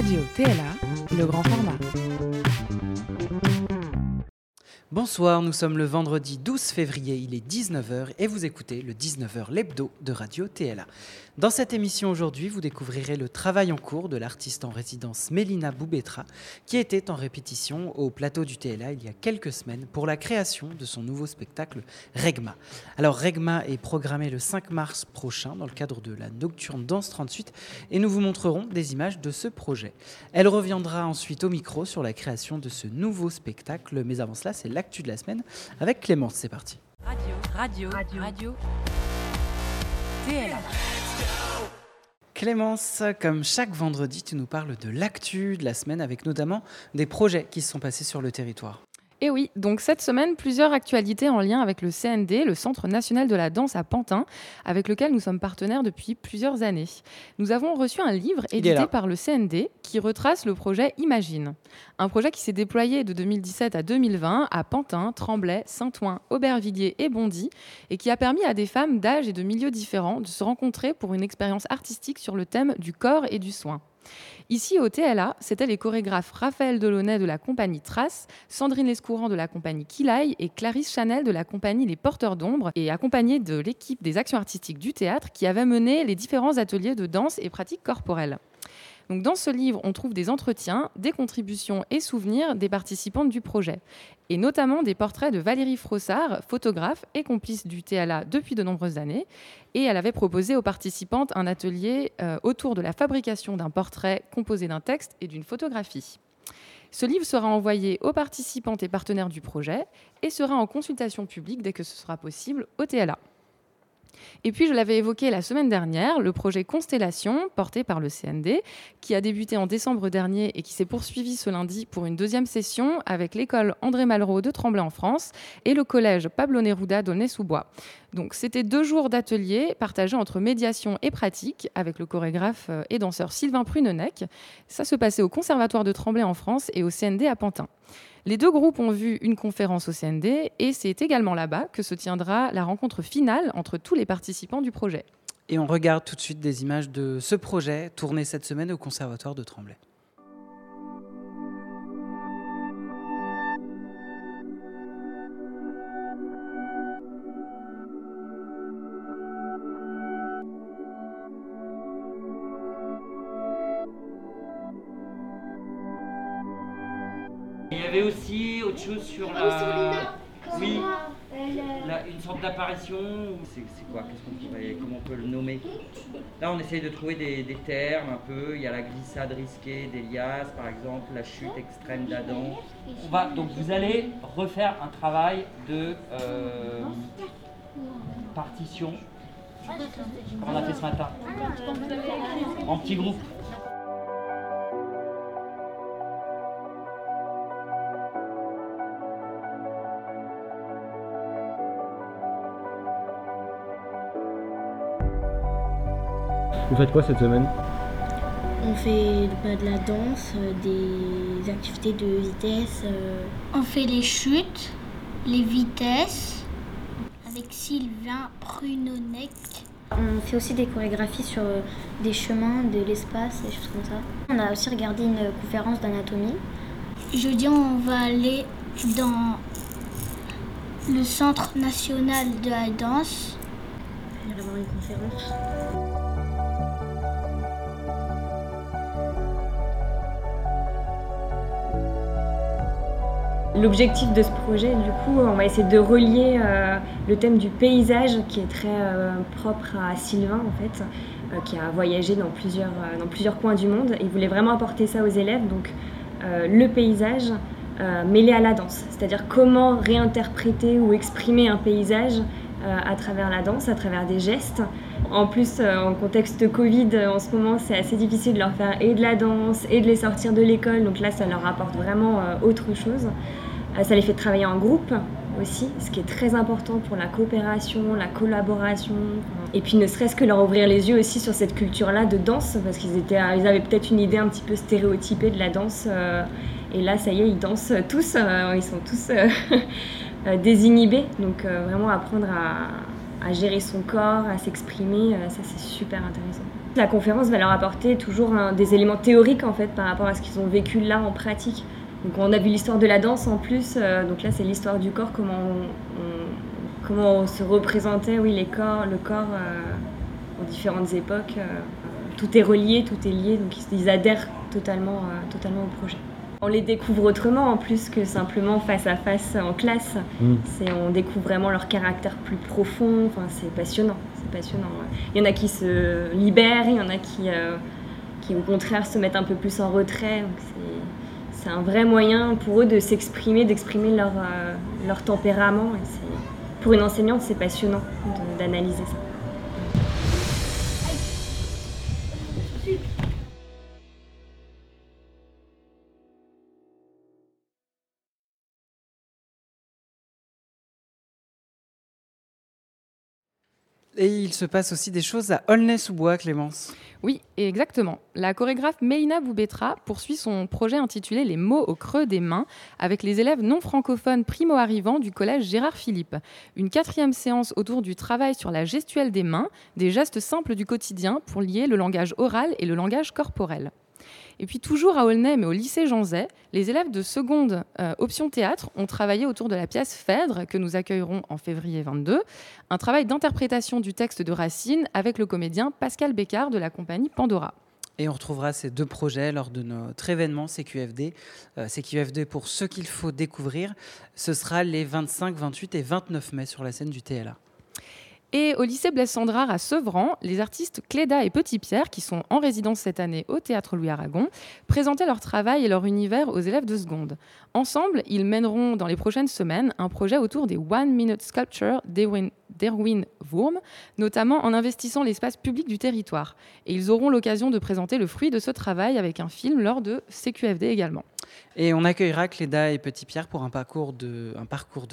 Radio TLA, le grand format. Bonsoir, nous sommes le vendredi 12 février, il est 19h et vous écoutez le 19h l'hebdo de Radio TLA. Dans cette émission aujourd'hui, vous découvrirez le travail en cours de l'artiste en résidence Mélina Boubetra, qui était en répétition au plateau du TLA il y a quelques semaines pour la création de son nouveau spectacle Regma. Alors Regma est programmé le 5 mars prochain dans le cadre de la Nocturne Danse 38 et nous vous montrerons des images de ce projet. Elle reviendra ensuite au micro sur la création de ce nouveau spectacle, mais avant cela, c'est l'actu de la semaine avec Clémence. C'est parti. Radio, radio, radio, radio. TLA. Clémence, comme chaque vendredi, tu nous parles de l'actu de la semaine avec notamment des projets qui se sont passés sur le territoire. Et oui, donc cette semaine, plusieurs actualités en lien avec le CND, le Centre national de la danse à Pantin, avec lequel nous sommes partenaires depuis plusieurs années. Nous avons reçu un livre édité par le CND qui retrace le projet Imagine. Un projet qui s'est déployé de 2017 à 2020 à Pantin, Tremblay, Saint-Ouen, Aubervilliers et Bondy, et qui a permis à des femmes d'âge et de milieux différents de se rencontrer pour une expérience artistique sur le thème du corps et du soin. Ici, au TLA, c'était les chorégraphes Raphaël Delaunay de la compagnie Trace, Sandrine Lescourant de la compagnie Kilaï et Clarisse Chanel de la compagnie Les Porteurs d'Ombre, et accompagnés de l'équipe des actions artistiques du théâtre qui avait mené les différents ateliers de danse et pratiques corporelles. Dans ce livre, on trouve des entretiens, des contributions et souvenirs des participantes du projet, et notamment des portraits de Valérie Frossard, photographe et complice du TLA depuis de nombreuses années. Et elle avait proposé aux participantes un atelier euh, autour de la fabrication d'un portrait composé d'un texte et d'une photographie. Ce livre sera envoyé aux participantes et partenaires du projet et sera en consultation publique dès que ce sera possible au TLA. Et puis, je l'avais évoqué la semaine dernière, le projet Constellation, porté par le CND, qui a débuté en décembre dernier et qui s'est poursuivi ce lundi pour une deuxième session avec l'école André Malraux de Tremblay en France et le collège Pablo Neruda d'Aulnay-sous-Bois. Donc, c'était deux jours d'ateliers partagés entre médiation et pratique avec le chorégraphe euh, et danseur Sylvain Prunenec. Ça se passait au Conservatoire de Tremblay en France et au CND à Pantin. Les deux groupes ont vu une conférence au CND et c'est également là-bas que se tiendra la rencontre finale entre tous les participants du projet. Et on regarde tout de suite des images de ce projet tourné cette semaine au Conservatoire de Tremblay. Autre chose sur la. Oui, la- une sorte d'apparition. C'est c'est quoi? Qu'est-ce qu'on pourrait, comment on peut le nommer? Là, on essaye de trouver des, des termes un peu. Il y a la glissade risquée d'Elias, par exemple, la chute extrême d'Adam. On va donc vous allez refaire un travail de euh, partition. Comme on a fait ce matin? En petit groupe. Vous faites quoi cette semaine On fait bah, de la danse, euh, des activités de vitesse. euh, On fait les chutes, les vitesses, avec Sylvain Prunonec. On fait aussi des chorégraphies sur euh, des chemins, de l'espace, des choses comme ça. On a aussi regardé une conférence d'anatomie. Jeudi, on va aller dans le Centre national de la danse. Il va y avoir une conférence. L'objectif de ce projet, du coup, on va essayer de relier euh, le thème du paysage qui est très euh, propre à Sylvain, en fait, euh, qui a voyagé dans plusieurs, dans coins du monde. Il voulait vraiment apporter ça aux élèves, donc le paysage mêlé à la danse, c'est-à-dire comment réinterpréter ou exprimer un paysage à travers la danse, à travers des gestes. En plus, en contexte Covid, en ce moment, c'est assez difficile de leur faire et de la danse et de les sortir de l'école. Donc là, ça leur apporte vraiment autre chose. Euh, ça les fait travailler en groupe aussi, ce qui est très important pour la coopération, la collaboration. Et puis ne serait-ce que leur ouvrir les yeux aussi sur cette culture-là de danse, parce qu'ils étaient, ils avaient peut-être une idée un petit peu stéréotypée de la danse. euh, et là, ça y est, ils dansent tous, euh, ils sont tous euh, euh, désinhibés. Donc euh, vraiment apprendre à, à gérer son corps, à s'exprimer, euh, ça c'est super intéressant. La conférence va leur apporter toujours des éléments théoriques en fait par rapport à ce qu'ils ont vécu là en pratique. Donc on a vu l'histoire de la danse en plus, euh, donc là c'est l'histoire du corps, comment on, comment on se représentait oui, les corps, le corps euh, en différentes époques. Euh, tout est relié, tout est lié, donc ils, adhèrent totalement, totalement au projet. On les découvre autrement en plus que simplement face à face en classe. Mm. C'est, on découvre vraiment leur caractère plus profond. Enfin, c'est passionnant. C'est passionnant. Il y en a qui se libèrent, il y en a qui, qui au contraire se mettent un peu plus en retrait. Donc c'est un vrai moyen pour eux de s'exprimer, d'exprimer leur, euh, leur tempérament. Pour une enseignante, c'est passionnant d'analyser ça. Et il se passe aussi des choses à Aulnay-sous-Bois, Clémence. Oui, exactement. La chorégraphe Mélina Boubetra poursuit son projet intitulé Les mots au creux des mains avec les élèves non francophones primo-arrivants du collège Gérard Philippe. Une quatrième séance autour du travail sur la gestuelle des mains, des gestes simples du quotidien pour lier le langage oral et le langage corporel. Et puis toujours à Aulnay, mais au lycée Jean Zay, les élèves de seconde euh, option théâtre ont travaillé autour de la pièce Phèdre que nous accueillerons en février 22, un travail d'interprétation du texte de Racine avec le comédien Pascal Bécard de la compagnie Pandora. Et on retrouvera ces deux projets lors de notre événement CQFD. Euh, CQFD pour ce qu'il faut découvrir, ce sera les 25, 28 et 29 mai sur la scène du TLA. Et au lycée Blaise Sandrard à Sevran, les artistes Cléda et Petit Pierre, qui sont en résidence cette année au théâtre Louis Aragon, présentaient leur travail et leur univers aux élèves de seconde. Ensemble, ils mèneront dans les prochaines semaines un projet autour des One Minute Sculpture d'Erwin Wurm, notamment en investissant l'espace public du territoire. Et ils auront l'occasion de présenter le fruit de ce travail avec un film lors de CQFD également. Et on accueillera Cléda et Petit Pierre pour un parcours de,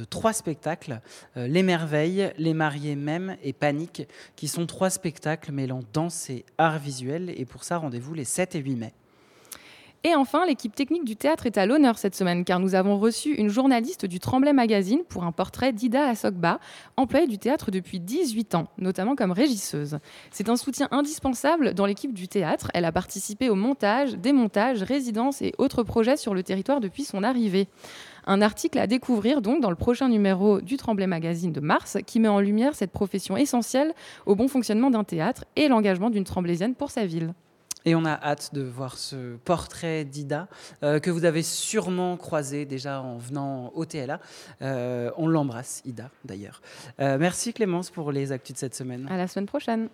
trois spectacles euh, Les Merveilles, Les Mariés même et Panique, qui sont trois spectacles mêlant danse et art visuel. Et pour ça, rendez-vous les 7 et 8 mai. Et enfin, l'équipe technique du théâtre est à l'honneur cette semaine car nous avons reçu une journaliste du Tremblay Magazine pour un portrait d'Ida Asokba, employée du théâtre depuis 18 ans, notamment comme régisseuse. C'est un soutien indispensable dans l'équipe du théâtre. Elle a participé au montage, démontage, résidence et autres projets sur le territoire depuis son arrivée. Un article à découvrir donc dans le prochain numéro du Tremblay Magazine de mars qui met en lumière cette profession essentielle au bon fonctionnement d'un théâtre et l'engagement d'une Tremblaysienne pour sa ville. Et on a hâte de voir ce portrait d'Ida euh, que vous avez sûrement croisé déjà en venant au TLA. Euh, on l'embrasse, Ida, d'ailleurs. Euh, merci Clémence pour les actus de cette semaine. À la semaine prochaine.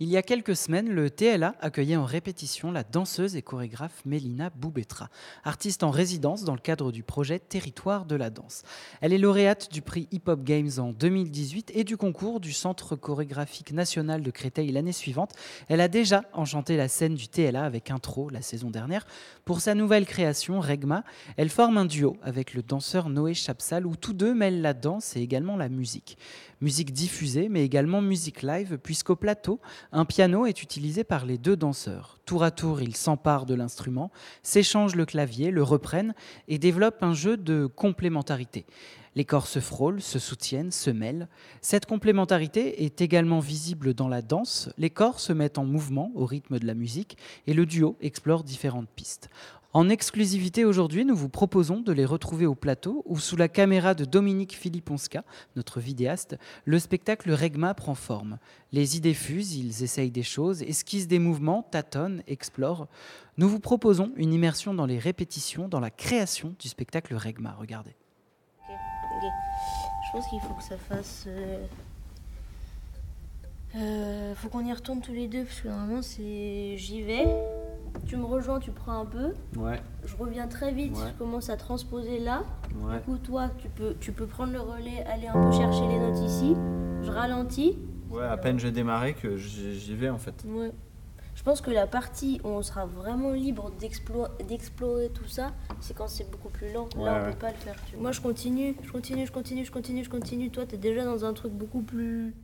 Il y a quelques semaines, le TLA accueillait en répétition la danseuse et chorégraphe Mélina Boubetra, artiste en résidence dans le cadre du projet Territoire de la danse. Elle est lauréate du prix Hip Hop Games en 2018 et du concours du Centre chorégraphique national de Créteil l'année suivante. Elle a déjà enchanté la scène du TLA avec Intro la saison dernière. Pour sa nouvelle création, Regma, elle forme un duo avec le danseur Noé Chapsal où tous deux mêlent la danse et également la musique musique diffusée, mais également musique live, puisqu'au plateau, un piano est utilisé par les deux danseurs. Tour à tour, ils s'emparent de l'instrument, s'échangent le clavier, le reprennent et développent un jeu de complémentarité. Les corps se frôlent, se soutiennent, se mêlent. Cette complémentarité est également visible dans la danse. Les corps se mettent en mouvement au rythme de la musique et le duo explore différentes pistes. En exclusivité aujourd'hui, nous vous proposons de les retrouver au plateau où, sous la caméra de Dominique Filiponska, notre vidéaste, le spectacle Regma prend forme. Les idées fusent, ils essayent des choses, esquissent des mouvements, tâtonnent, explorent. Nous vous proposons une immersion dans les répétitions, dans la création du spectacle Regma. Regardez. Je pense qu'il faut que ça fasse. Euh, euh, faut qu'on y retourne tous les deux parce que normalement c'est j'y vais tu me rejoins, tu prends un peu. Ouais. Je reviens très vite, je commence à transposer là. Du coup, toi, tu peux, tu peux prendre le relais, aller un peu chercher les notes ici. Je ralentis. Ouais, à peine je démarrais que j'y vais en fait. Ouais. Je pense que la partie où on sera vraiment libre d'explorer tout ça, c'est quand c'est beaucoup plus lent. Là, on peut pas le faire. Moi, je continue, je continue, je continue, je continue, je continue. Toi, tu es déjà dans un truc beaucoup plus.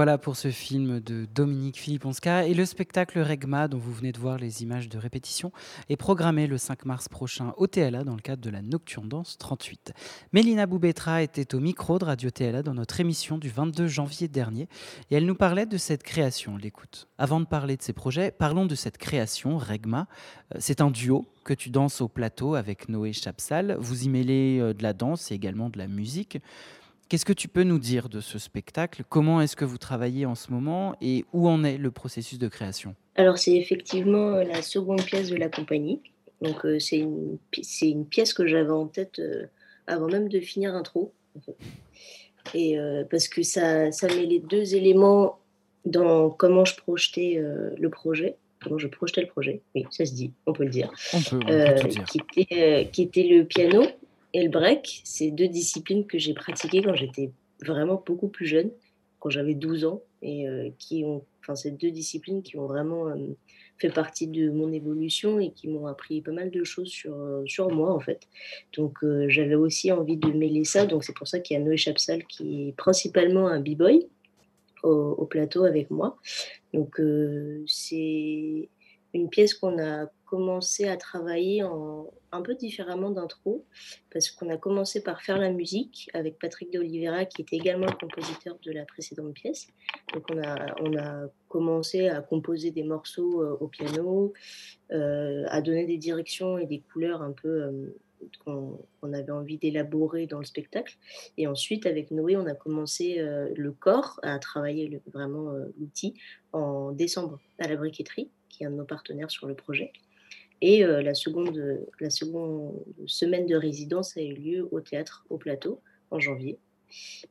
Voilà pour ce film de Dominique Philipponska et le spectacle Regma dont vous venez de voir les images de répétition est programmé le 5 mars prochain au TLA dans le cadre de la Nocturne Danse 38. Mélina Boubetra était au micro de Radio TLA dans notre émission du 22 janvier dernier et elle nous parlait de cette création. L'écoute. Avant de parler de ses projets, parlons de cette création Regma. Euh, c'est un duo que tu danses au plateau avec Noé Chapsal. Vous y mêlez euh, de la danse et également de la musique. Qu'est-ce que tu peux nous dire de ce spectacle? Comment est-ce que vous travaillez en ce moment? Et où en est le processus de création? Alors c'est effectivement euh, la seconde pièce de la compagnie. Donc euh, c'est une, une, pièce que j'avais en tête euh, avant même de finir intro. Et parce que ça, ça met les deux éléments dans comment je projetais le projet comment je projetais le projet, oui, ça se dit, on peut le dire, on peut, on peut dire. Qui, était, qui était le piano et le break, c'est deux disciplines que j'ai pratiquées quand j'étais vraiment beaucoup plus jeune, quand j'avais 12 ans, et euh, qui ont, enfin, c'est deux disciplines qui ont vraiment euh, fait partie de mon évolution et qui m'ont appris pas mal de choses sur, euh, sur moi, en fait. Donc, j'avais aussi envie de mêler ça. Donc, c'est pour ça qu'il y a Noé Chapsal qui est principalement un b-boy au, au, plateau avec moi. Donc, c'est une pièce qu'on a commencé à travailler un peu différemment d'intro, parce qu'on a commencé par faire la musique avec Patrick de Oliveira, qui était également le compositeur de la précédente pièce. Donc on a, on a commencé à composer des morceaux euh, au piano, euh, à donner des directions et des couleurs un peu euh, qu'on avait envie d'élaborer dans le spectacle. Et ensuite, avec Noé, on a commencé le corps, à travailler vraiment l'outil en décembre à la briqueterie, qui est un de nos partenaires sur le projet. Et euh, la, seconde, semaine de résidence a eu lieu au théâtre au plateau en janvier.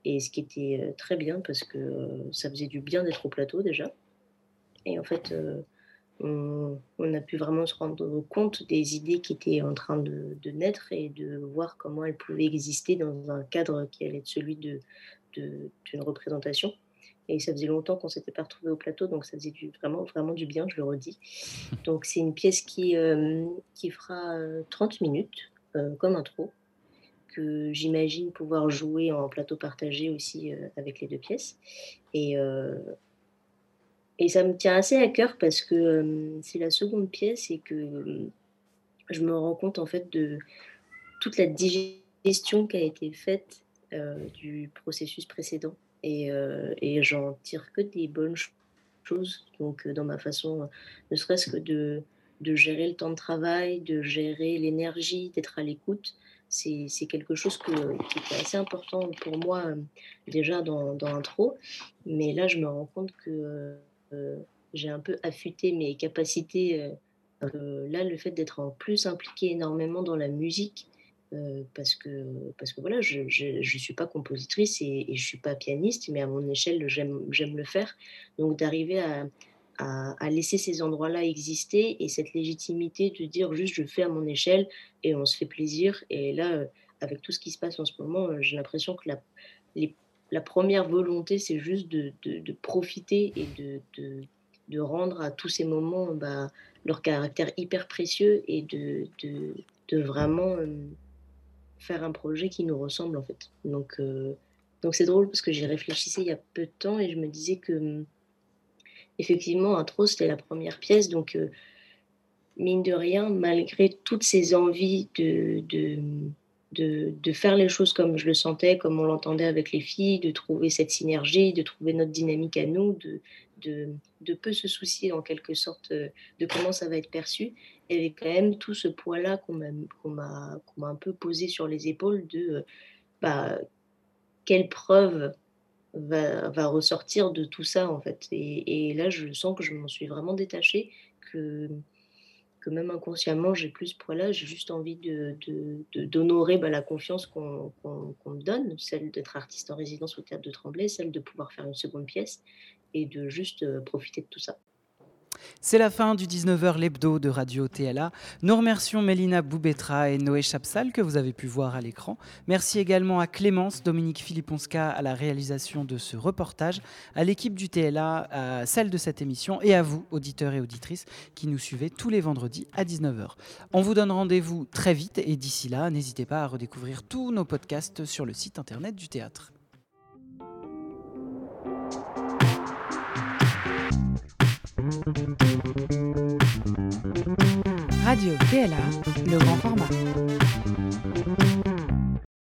Et ce qui était euh, très bien parce que euh, ça faisait du bien d'être au plateau déjà. Et en fait, on, a pu vraiment se rendre compte des idées qui étaient en train de, naître et de voir comment elles pouvaient exister dans un cadre qui allait être celui d'une représentation. Et ça faisait longtemps qu'on s'était pas retrouvé au plateau, donc ça faisait du, vraiment, vraiment du bien, je le redis. Donc c'est une pièce qui, euh, qui fera 30 euh, minutes euh, comme intro, que j'imagine pouvoir jouer en plateau partagé aussi avec les deux pièces. Et, et ça me tient assez à cœur parce que c'est la seconde pièce et que je me rends compte en fait de toute la digestion qui a été faite du processus précédent et, euh, et j'en tire que des bonnes choses. Donc, euh, dans ma façon, euh, ne serait-ce que de, de gérer le temps de travail, de gérer l'énergie, d'être à l'écoute, c'est quelque chose qui était assez important pour moi déjà dans, dans l'intro. Mais là, je me rends compte que j'ai un peu affûté mes capacités. là, le fait d'être en plus impliqué énormément dans la musique, euh, parce que parce que voilà, je ne suis pas compositrice et, et je suis pas pianiste, mais à mon échelle, j'aime le faire. Donc d'arriver à, à, laisser ces endroits-là exister et cette légitimité de dire juste je fais à mon échelle et on se fait plaisir. Et là, euh, avec tout ce qui se passe en ce moment, euh, j'ai l'impression que la, la première volonté, c'est juste de, de, profiter et de, de, de, rendre à tous ces moments bah, leur caractère hyper précieux et de, de, vraiment faire un projet qui nous ressemble en fait. Donc euh, donc c'est drôle parce que j'y réfléchissais il y a peu de temps et je me disais que hum, effectivement Intro c'était la première pièce donc euh, mine de rien malgré toutes ces envies de, de, de, de, faire les choses comme je le sentais, comme on l'entendait avec les filles, de trouver cette synergie, de trouver notre dynamique à nous, de, de, de peu se soucier en quelque sorte euh, de comment ça va être perçu il y avait quand même tout ce poids-là qu'on m'a un peu posé sur les épaules de euh, bah, quelle preuve va, ressortir de tout ça en fait. Et, là, je sens que je m'en suis vraiment détachée, que, même inconsciemment, j'ai plus ce poids-là. J'ai juste envie d'honorer bah, la confiance qu'on me donne, celle d'être artiste en résidence au théâtre de Tremblay, celle de pouvoir faire une seconde pièce et de juste euh, profiter de tout ça. C'est la fin du 19h l'hebdo de Radio TLA. Nous remercions Mélina Boubetra et Noé Chapsal que vous avez pu voir à l'écran. Merci également à Clémence, Dominique Philipponska à la réalisation de ce reportage, à l'équipe du TLA, à celle de cette émission et à vous, auditeurs et auditrices, qui nous suivez tous les vendredis à 19h. On vous donne rendez-vous très vite et d'ici là, n'hésitez pas à redécouvrir tous nos podcasts sur le site internet du théâtre. Radio PLA, le grand format.